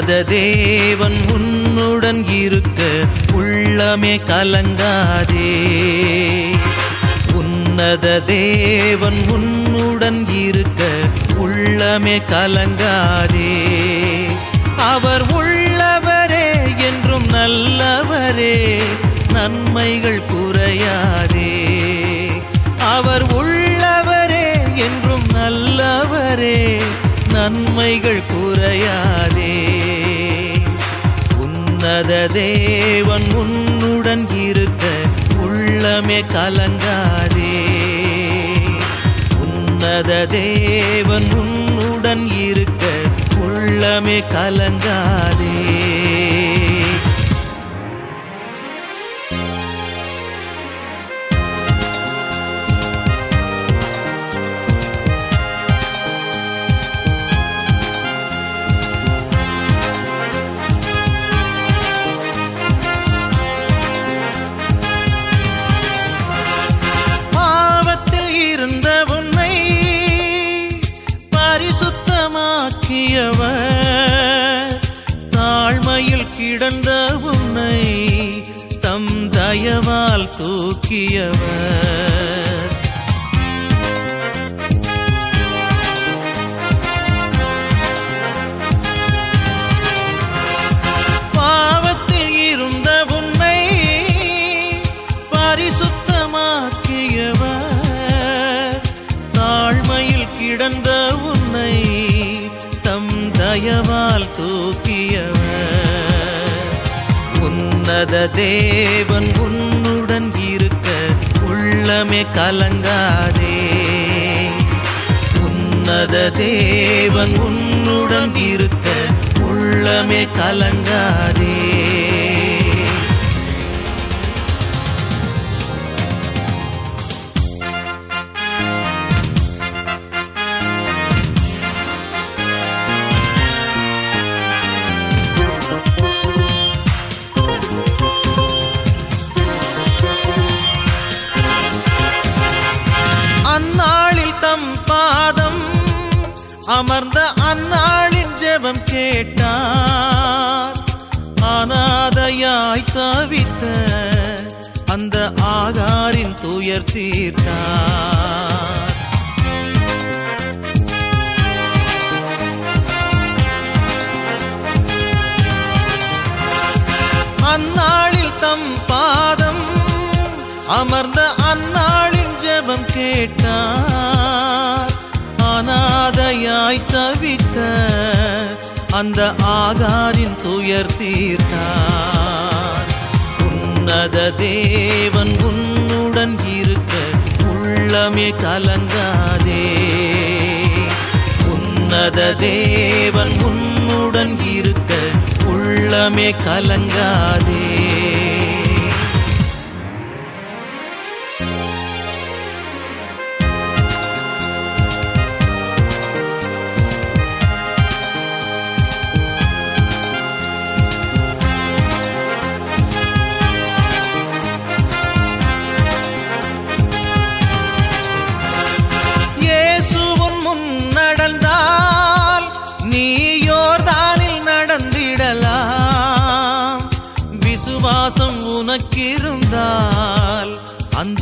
உன்னத தேவன் உன்னுடன் இருக்க உள்ளமே கலங்காதே. உன்னத தேவன் உன்னுடன் இருக்க உள்ளமே கலங்காதே. அவர் உள்ளவரே என்றும் நல்லவரே நன்மைகள் குறையாதே. அவர் உள்ளவரே என்றும் நல்லவரே நன்மைகள் குறையாதே. உன்னத தேவன் உன்னுடன் இருக்க உள்ளமே கலங்காதே. உன்னத தேவன் உன்னுடன் இருக்க உள்ளமே கலங்காதே. தூக்கியவர் பாவத்தில் இருந்த உன்னை பரிசுத்தமாக்கியவர். தாழ்மையில் கிடந்த உன்னை தம் தயவால் தூக்கியவர். உன்னத தேவன் கலங்காதே. உன்னத தேவன் உன்னுடன் இருக்க உள்ளமே கலங்காதே. துயர் தீர்த்தார். அந்நாளில் தம் பாதம் அமர்ந்த அந்நாளின் ஜெபம் கேட்டார். அனாதையாய் தவித்த அந்த ஆகாரின் துயர் தீர்த்தார். உன்னத தேவன் உன்னுடன் இருக்க உள்ளமே கலங்காதே. உன்னத தேவன் உன்னுடன் இருக்க உள்ளமே கலங்காதே.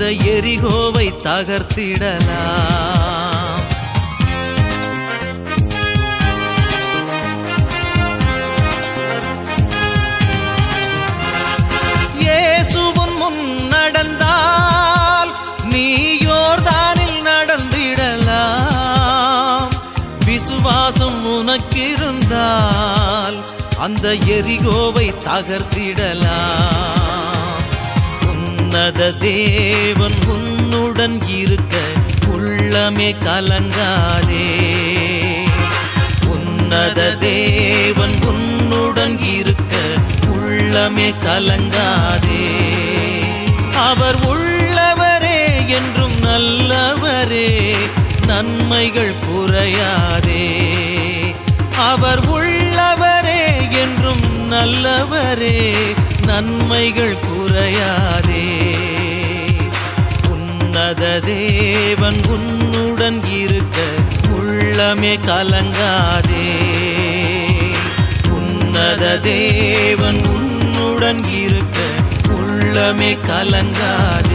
அந்த எரிகோவை தகர்த்திடலாம். இயேசுவின் முன் நடந்தால் நீயோர்தானில் நடந்திடலாம். விசுவாசம் உனக்கிருந்தால் அந்த எரிகோவை தகர்த்திடலாம். உன்னத தேவன் உன்னுடன் இருக்க உள்ளமே கலங்காதே. உன்னத தேவன் உன்னுடன் இருக்க உள்ளமே கலங்காதே. அவர் உள்ளவரே என்றும் நல்லவரே நன்மைகள் குறையாதே. அவர் உள்ளவரே என்றும் நல்லவரே நன்மைகள் குறையாதே. உன்னத தேவன் உன்னுடன் இருக்க உள்ளமே கலங்காதே. உன்னத தேவன் உன்னுடன் இருக்க உள்ளமே கலங்காதே.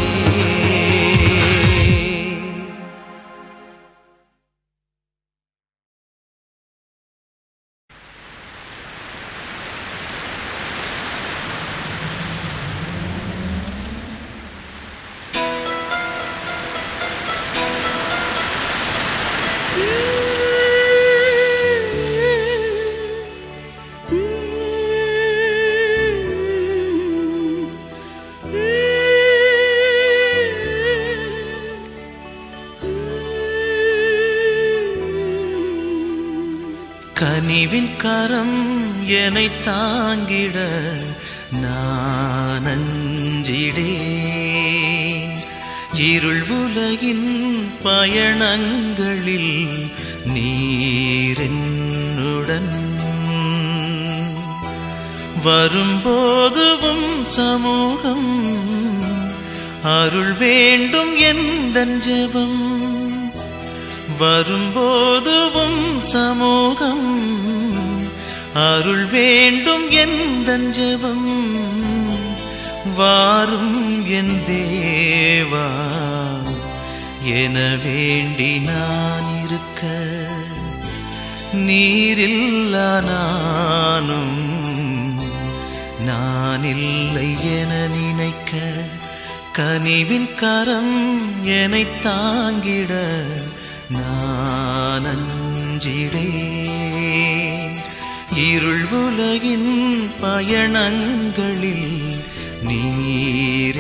என்னை தாங்கிட நான் அஞ்சிடேன். இருள் உலகின் பயணங்களில் நீரென்னுடன் வரும்போதுவும் சமூகம் அருள் வேண்டும் எந்தன் ஜெபம். வரும்போதுவும் சமூகம் அருள் வேண்டும் எந்தன் ஜபம் வாரும் என் தேவா. என வேண்டி நான் இருக்க நீரில்ல நானும். நான் இல்லை என நினைக்க கனிவின் கரம் என்னை தாங்கிட நான் அஞ்சிடேன். இருள் உலகின் பயணங்களில் நீரென்னுடன்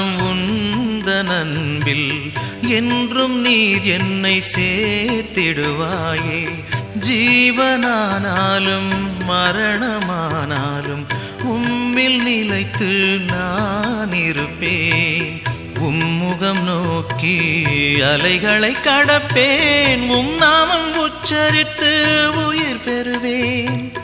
ஆனாலும் உந்த நண்பில் என்றும் நீர் என்னை சேர்த்திடுவாயே. ஜீவனானாலும் மரணமானாலும் உம்மில் நிலைத்து நான் இருப்பேன். உம்முகம் நோக்கி அலைகளை கடப்பேன். உம் நாமம் உச்சரித்து உயிர் பெறுவேன்.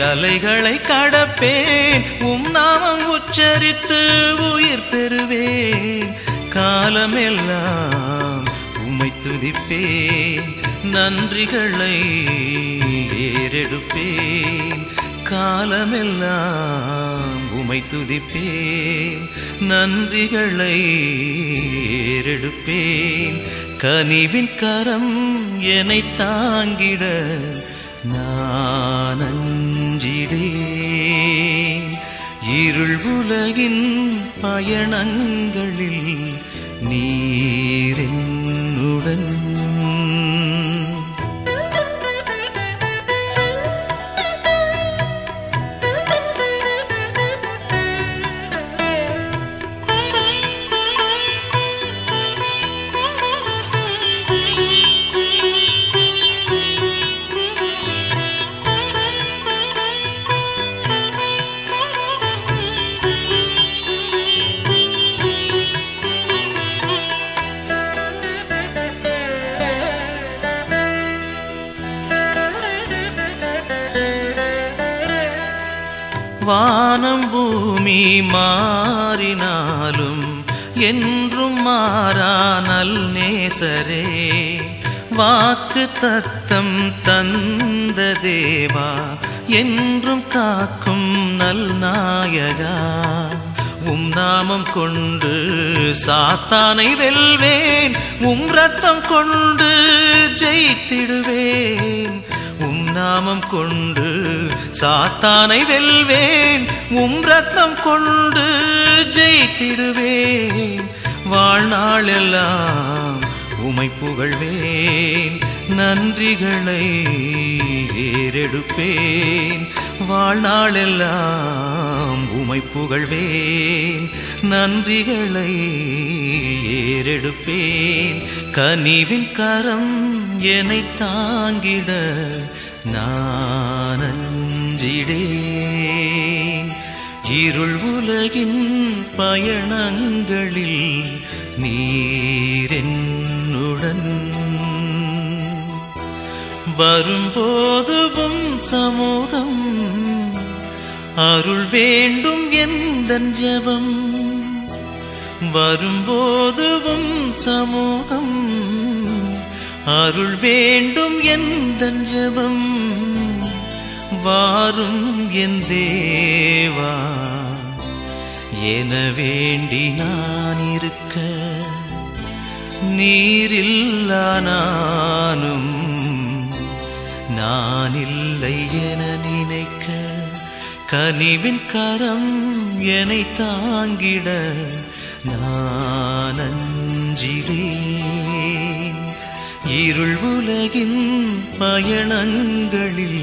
அலைகளை கடப்பேன். உம் நாமம் உச்சரித்து உயிர் பெறுவேன். காலமெல்லாம் உம்மை துதிப்பேன். நன்றிகளை ஏறெடுப்பேன். காலமெல்லாம் உமை துதிப்பேன். நன்றிகளை ஏறெடுப்பேன். கனிவின் கரம் என்னை தாங்கிட நான் இருள் உலகின் பயணங்களில் நீ வானம் பூமி மாறினாலும் என்றும் மாறா நல் நேசரே. வாக்கு தத்தம் தந்த தேவா என்றும் காக்கும் நல் நாயகா. உம் நாமம் கொண்டு சாத்தானை வெல்வேன் உம் ரத்தம் கொண்டு ஜெயித்திடுவேன். உம் நாமம் கொண்டு சாத்தானை வெல்வேன் உம் ரத்தம் கொண்டு ஜெயித்திடுவேன். வாழ்நாளெல்லாம் உமை புகழ்வேன் நன்றிகளை ஏறெடுப்பேன். வாழ்நாளெல்லாம் உமை புகழ்வேன் நன்றிகளை ஏறெடுப்பேன். கனிவின் கரம் என்னை தாங்கிட நான் அஞ்சிடேன் இருள் உலகின் பயணங்களில் நீரென்னுடன் வரும்போதுவும் சமூகம் அருள் வேண்டும் எந்த ஜபம்? வரும்போதுவும் சமூகம் அருள் வேண்டும் எந்த ஜபம்? வாரும் என் தேவா. என வேண்டி நான் இருக்க நீரில்லா நானும் நான் இல்லை என நினைக்க கனிவின் கரம் என்னை தாங்கிட நான் அஞ்சிடேன் இருள் உலகின் பயணங்களில்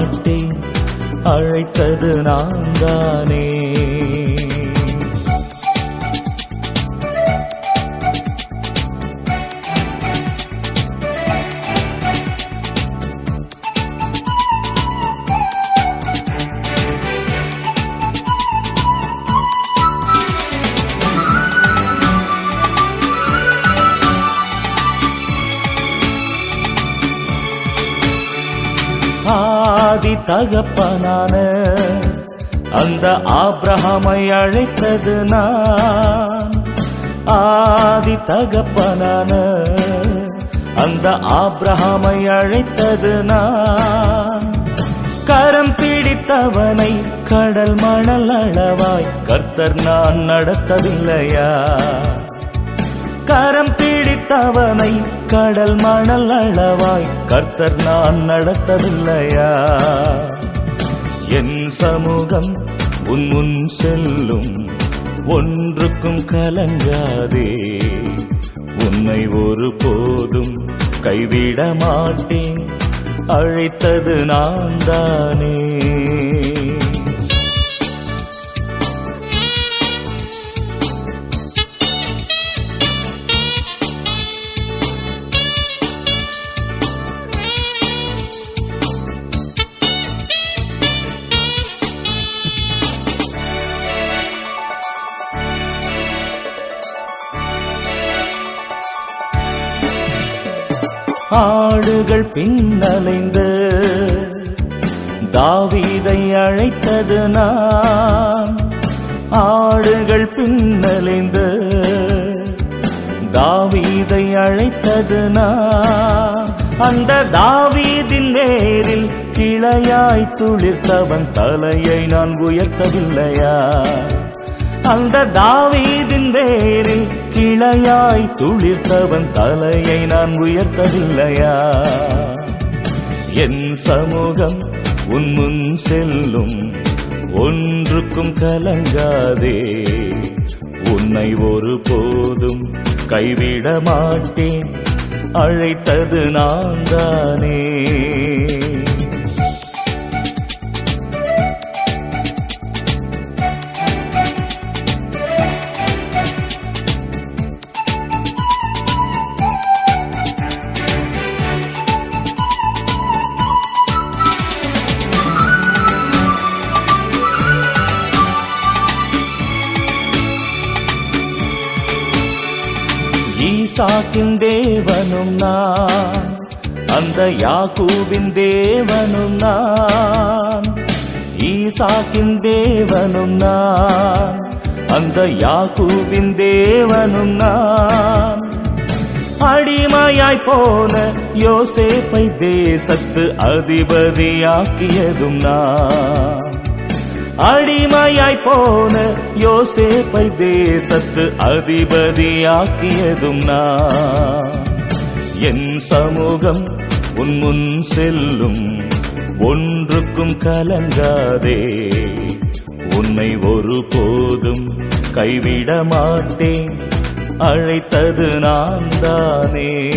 மாட்டேன் அழைத்தது நான் தானே தகப்பனான அந்த ஆப்ரஹாமை அழைத்தது நான். ஆதி தகப்பனான அந்த ஆப்ரஹாமை அழைத்தது நான். கரம் பிடித்தவனை கடல் மணல் அளவாய் கர்த்தர் நான் நடத்தவில்லையா? கரம் பிடித்தவனை கடல் மணல் அளவாய் கர்த்தர் நான் நடத்தவில்லையா? என் சமூகம் உன் முன் செல்லும் ஒன்றுக்கும் கலங்காதே. உன்னை ஒரு போதும் கைவிட மாட்டேன் அழைத்தது நான் தானே ஆடுகள் பின்னலைந்து தாவீதை அழைத்தது நான். ஆடுகள் பின்னலைந்து தாவீதை அழைத்தது நான். அந்த தாவீதின் நேரில் கிளையாய் துளிர்த்தவன் தலையை நான் உயர்த்தவில்லையா? அந்த தாவீதின் வேரில் கிளையாய் துளிர்த்தவன் தலையை நான் உயர்த்தவில்லையா? என் சமூகம் உன்முன் செல்லும் ஒன்றுக்கும் கலங்காதே. உன்னை ஒரு போதும் கைவிட மாட்டேன் அழைத்தது நான் தானே ஈசாக்கின் தேவனும் நான். அந்த யாக்கூபின் தேவனும் நான். ஈசாக்கின் தேவனும் நான். அந்த யாக்கூபின் தேவனும் நான். அடிமையாய் போன யோசேப்பை தேசத்து அதிபதியாக்கியதும் நான். அடிமையாய் போன யோசேப்பை தேசத்து அதிபதியாக்கியதும் நான். என் சமூகம் உன் முன் செல்லும் ஒன்றுக்கும் கலங்காதே. உன்னை ஒரு போதும் கைவிட மாட்டேன். அழைத்தது நான் தானே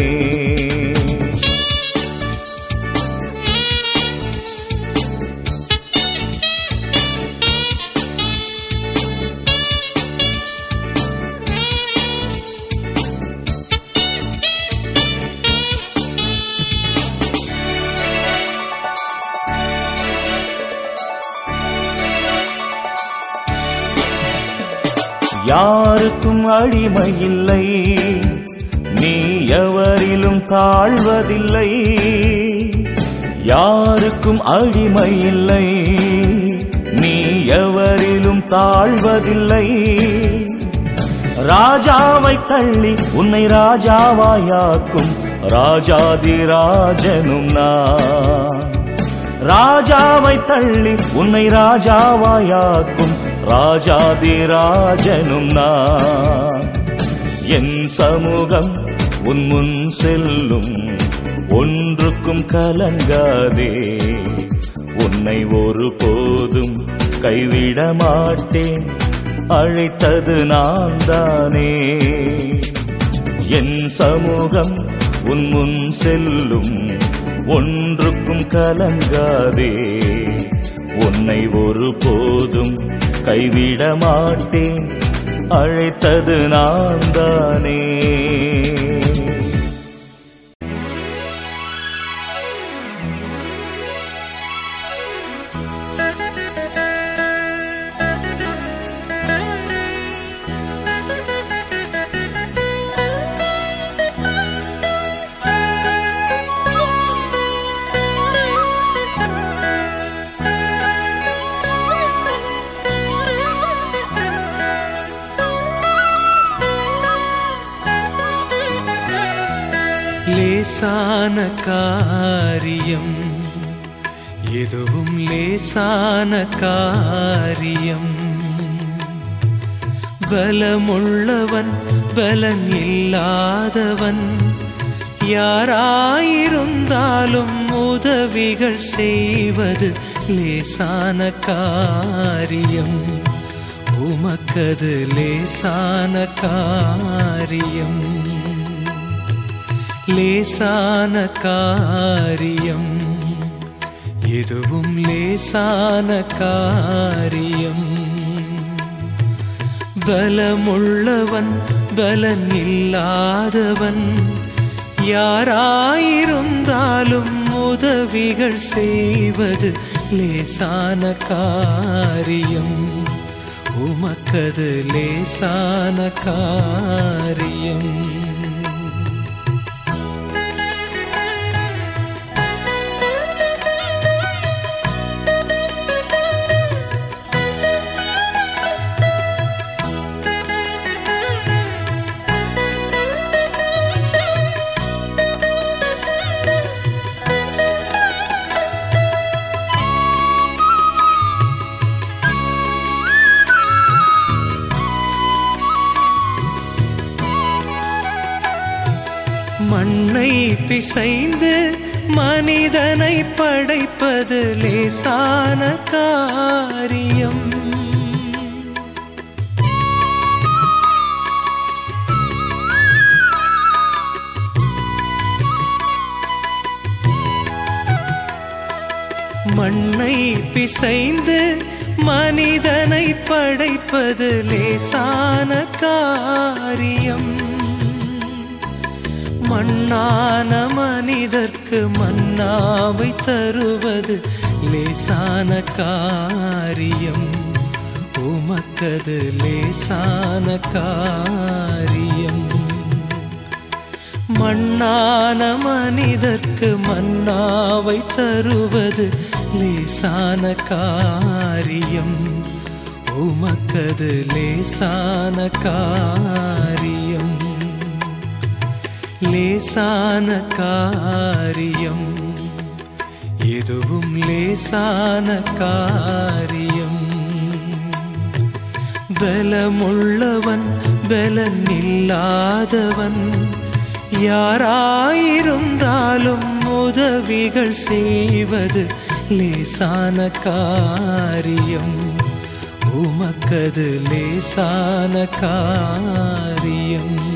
யாருக்கும் அடிமை இல்லை நீ எவரிலும் தாழ்வதில்லை. யாருக்கும் அடிமை இல்லை நீ எவரிலும் தாழ்வதில்லை. ராஜாவை தள்ளி உன்னை ராஜாவாயாக்கும் ராஜாதிராஜனும் நான். ராஜாவை தள்ளி உன்னை ராஜாவாயாக்கும் ராஜாதிராஜனும் நான். என் சமூகம் உன் முன் செல்லும் ஒன்றுக்கும் கலங்காதே. உன்னை ஒரு போதும் கைவிட மாட்டேன் அழைத்தது நான் தானே. என் சமூகம் உன் முன் செல்லும் ஒன்றுக்கும் கலங்காதே. உன்னை ஒரு போதும் கைவிட மாட்டேன் அழைத்தது நான் தானே லேசான காரியம் எதுவும் லேசான காரியம். பலமுள்ளவன் பலன் இல்லாதவன் யாராயிருந்தாலும் உதவிகள் செய்வது லேசான காரியம். உமக்கது லேசான காரியம். லேசான காரியம். எதுவும் லேசான காரியம். பலமுள்ளவன் பலன் இல்லாதவன் யாராயிருந்தாலும் உதவிகள் செய்வது லேசான காரியம். உமக்கது லேசான காரியம். இசைந்து மனிதனை படைப்பது லேசான காரியம். மண்ணை பிசைந்து மனிதனை படைப்பது லேசான காரியம். மண்ணான மனிதர்க்கு மன்னாவை தருவது லேசான காரியம். உமக்கது லேசான காரியம். மண்ணான மனிதர்க்கு மன்னாவை தருவது லேசான காரியம். உமக்கது லேசான காரியம். லேசான காரியம். எதுவும் லேசான காரியம். பலமுள்ளவன் பலன் இல்லாதவன் யாராயிருந்தாலும் உதவிகள் செய்வது லேசான காரியம். உமக்கது லேசான காரியம்.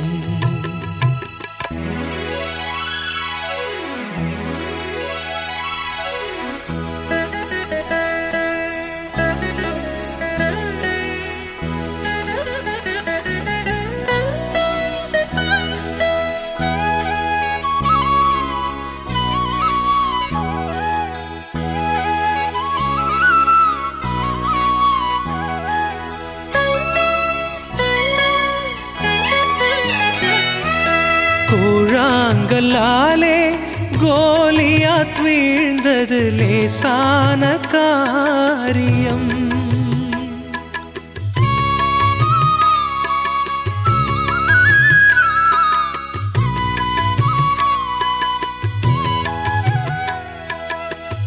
கூழாங்கல்லாலே கோலியாத் வீழ்ந்தது லேசான காரியம்.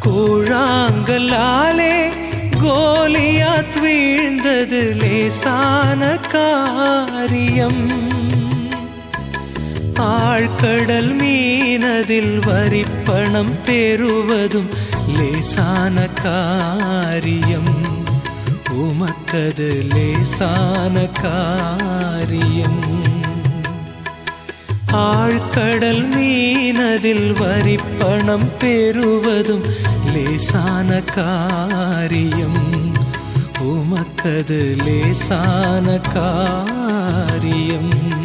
கூழாங்கல்லாலே கோலியாத் வீழ்ந்தது லேசான காரியம். ஆள் கடல் மீனதில் வரிப்பணம் பெறுவதும் லேசான காரியம். உமக்கது லேசான காரியம். ஆழ்கடல் மீனதில் வரிப்பணம் பெறுவதும் லேசான காரியம். உமக்கது லேசான காரியம்.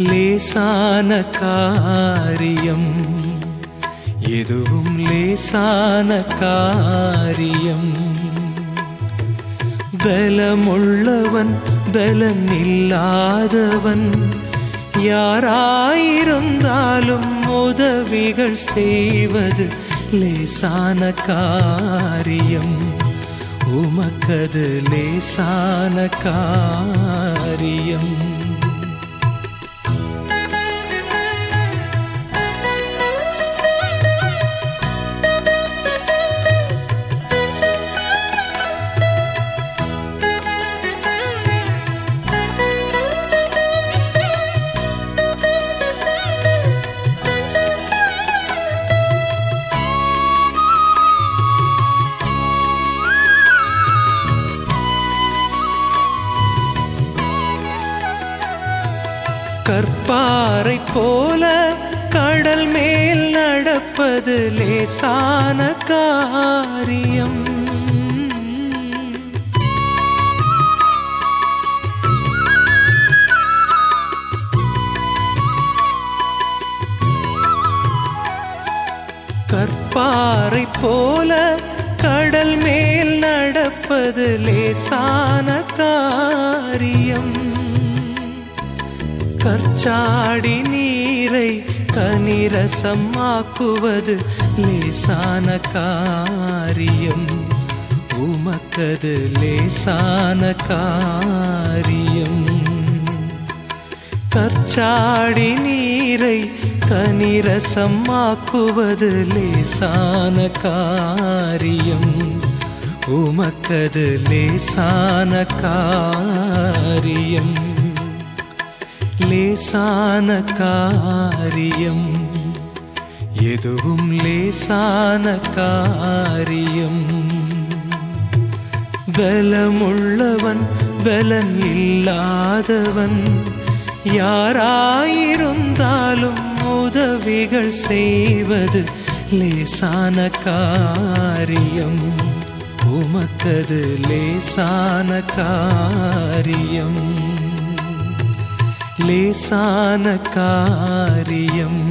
லேசான காரியம். எதுவும் லேசான காரியம். பலமுள்ளவன் பலம் இல்லாதவன் யாராயிருந்தாலும் உதவிகள் செய்வது லேசான காரியம். உமக்கது லேசான காரியம். போல கடல் மேல் நடப்பது லேசான காரியம். கற்பாறை போல கடல் மேல் நடப்பது லேசான காரியம். கற்சாடி நீரை கனிரசம் ஆக்குவது லேசான காரியம் உமக்கது லேசான காரியம் கற்சாடி நீரை கனிரசம் ஆக்குவது லேசான காரியம் உமக்கது லேசான காரியம் லேசான காரியம். எதுவும் லேசான காரியம். பலமுள்ளவன் பலன் இல்லாதவன். யாராயிருந்தாலும் உதவிகள் செய்வது லேசான காரியம். உமக்கது லேசான காரியம். லேசான காரியம்.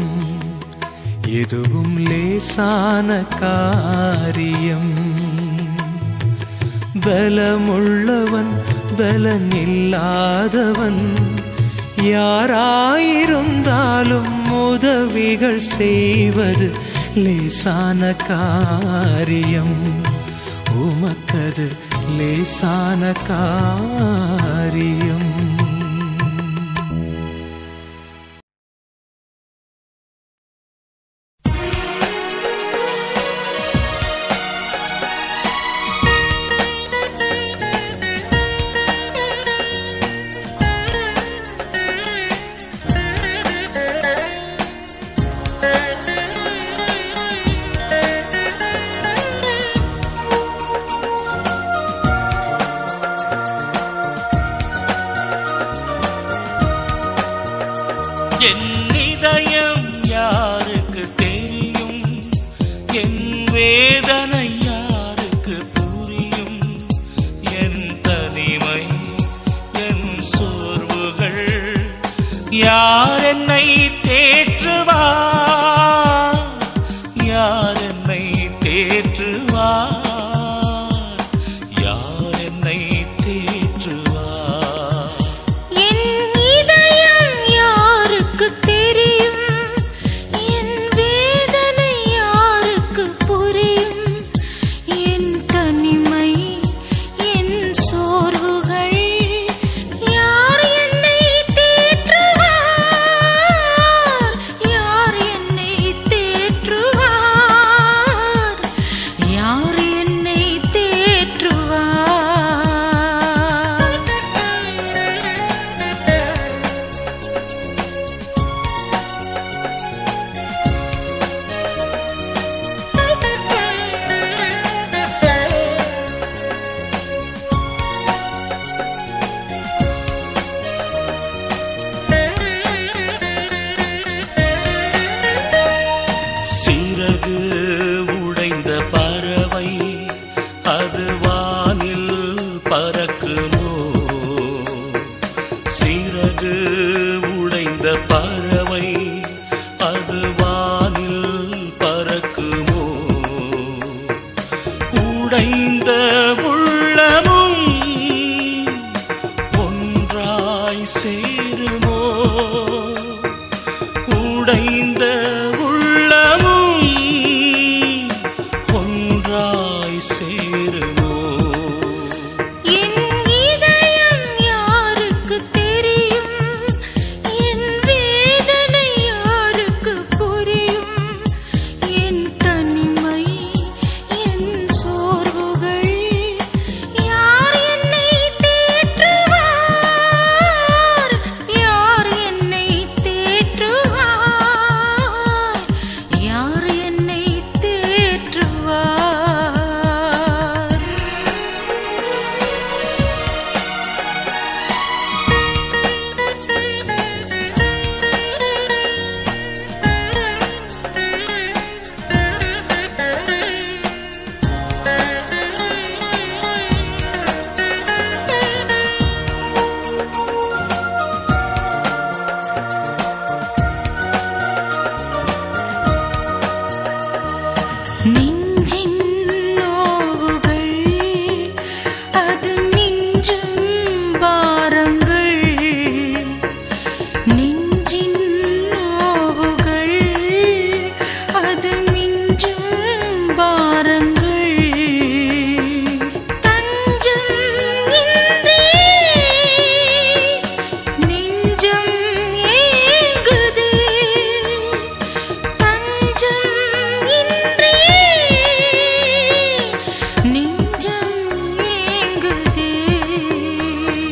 எதுவும் லேசான காரியம். பலமுள்ளவன் பலன் இல்லாதவன் யாராயிருந்தாலும் உதவிகள் செய்வது லேசான காரியம். உமக்கது லேசான காரியம்.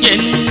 என்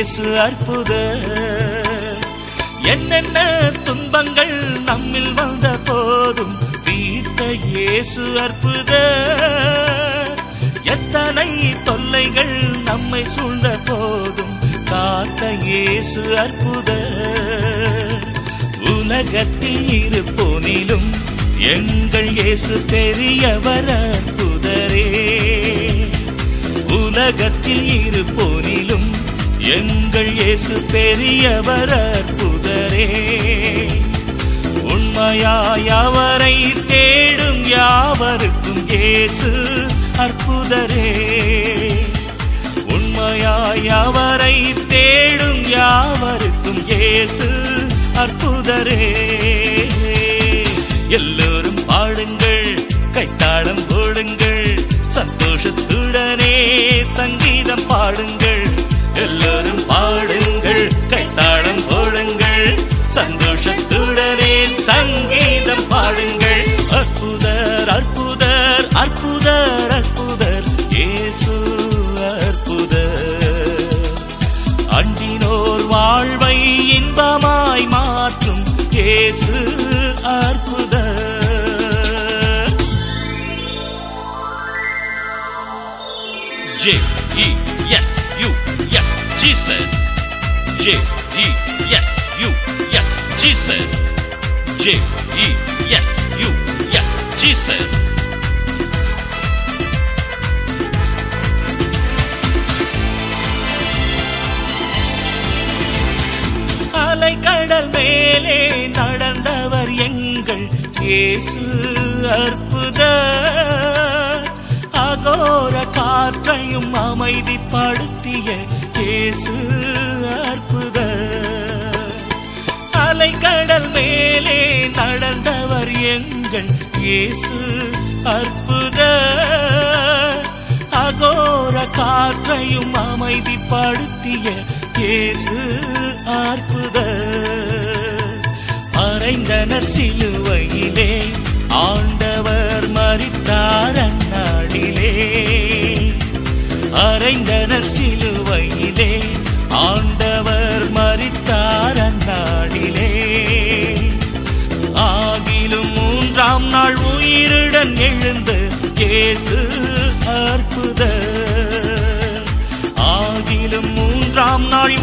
இயேசு அற்புத. என்னென்ன துன்பங்கள் நம்மில் வந்த போதும் தீர்த்த இயேசு அற்புத. எத்தனை தொல்லைகள் நம்மை சூழ்ந்த போதும் காத்த இயேசு அற்புத. உலகத்தில் இருப்போனிலும் எங்கள் இயேசு பெரியவர் அற்புதரே. உலகத்தில் இருப்போனிலும் எங்கள் இயேசு பெரியவர் அற்புதரே. உண்மையாய் அவரை தேடும் யாவருக்கும் இயேசு அற்புதரே. உண்மையாய் அவரை தேடும் யாவருக்கும் இயேசு அற்புதரே. எல்லோரும் பாடுங்கள் கைத்தாளம் போடுங்கள் சந்தோஷத்துடனே சங்கீதம் பாடுங்கள். எங்கள் இயேசு அற்புத. அகோர காற்றையும் அமைதிப்படுத்திய இயேசு அற்புத. அலைக்கடல் மேலே நடந்தவர் எங்கள் இயேசு அற்புத. அகோர காற்றையும் அமைதிப்படுத்திய இயேசு அற்புத. மறைந்தனர் சிலுவையிலே ஆண்டவர் மறித்தார் அந்நாளிலே. அறைந்தனர் சிலுவையிலே ஆண்டவர் மறித்தார் அந்நாளிலே. ஆகிலும் மூன்றாம் நாள் உயிருடன் எழுந்து இயேசு அற்புத ஆகிலும் மூன்றாம் நாள்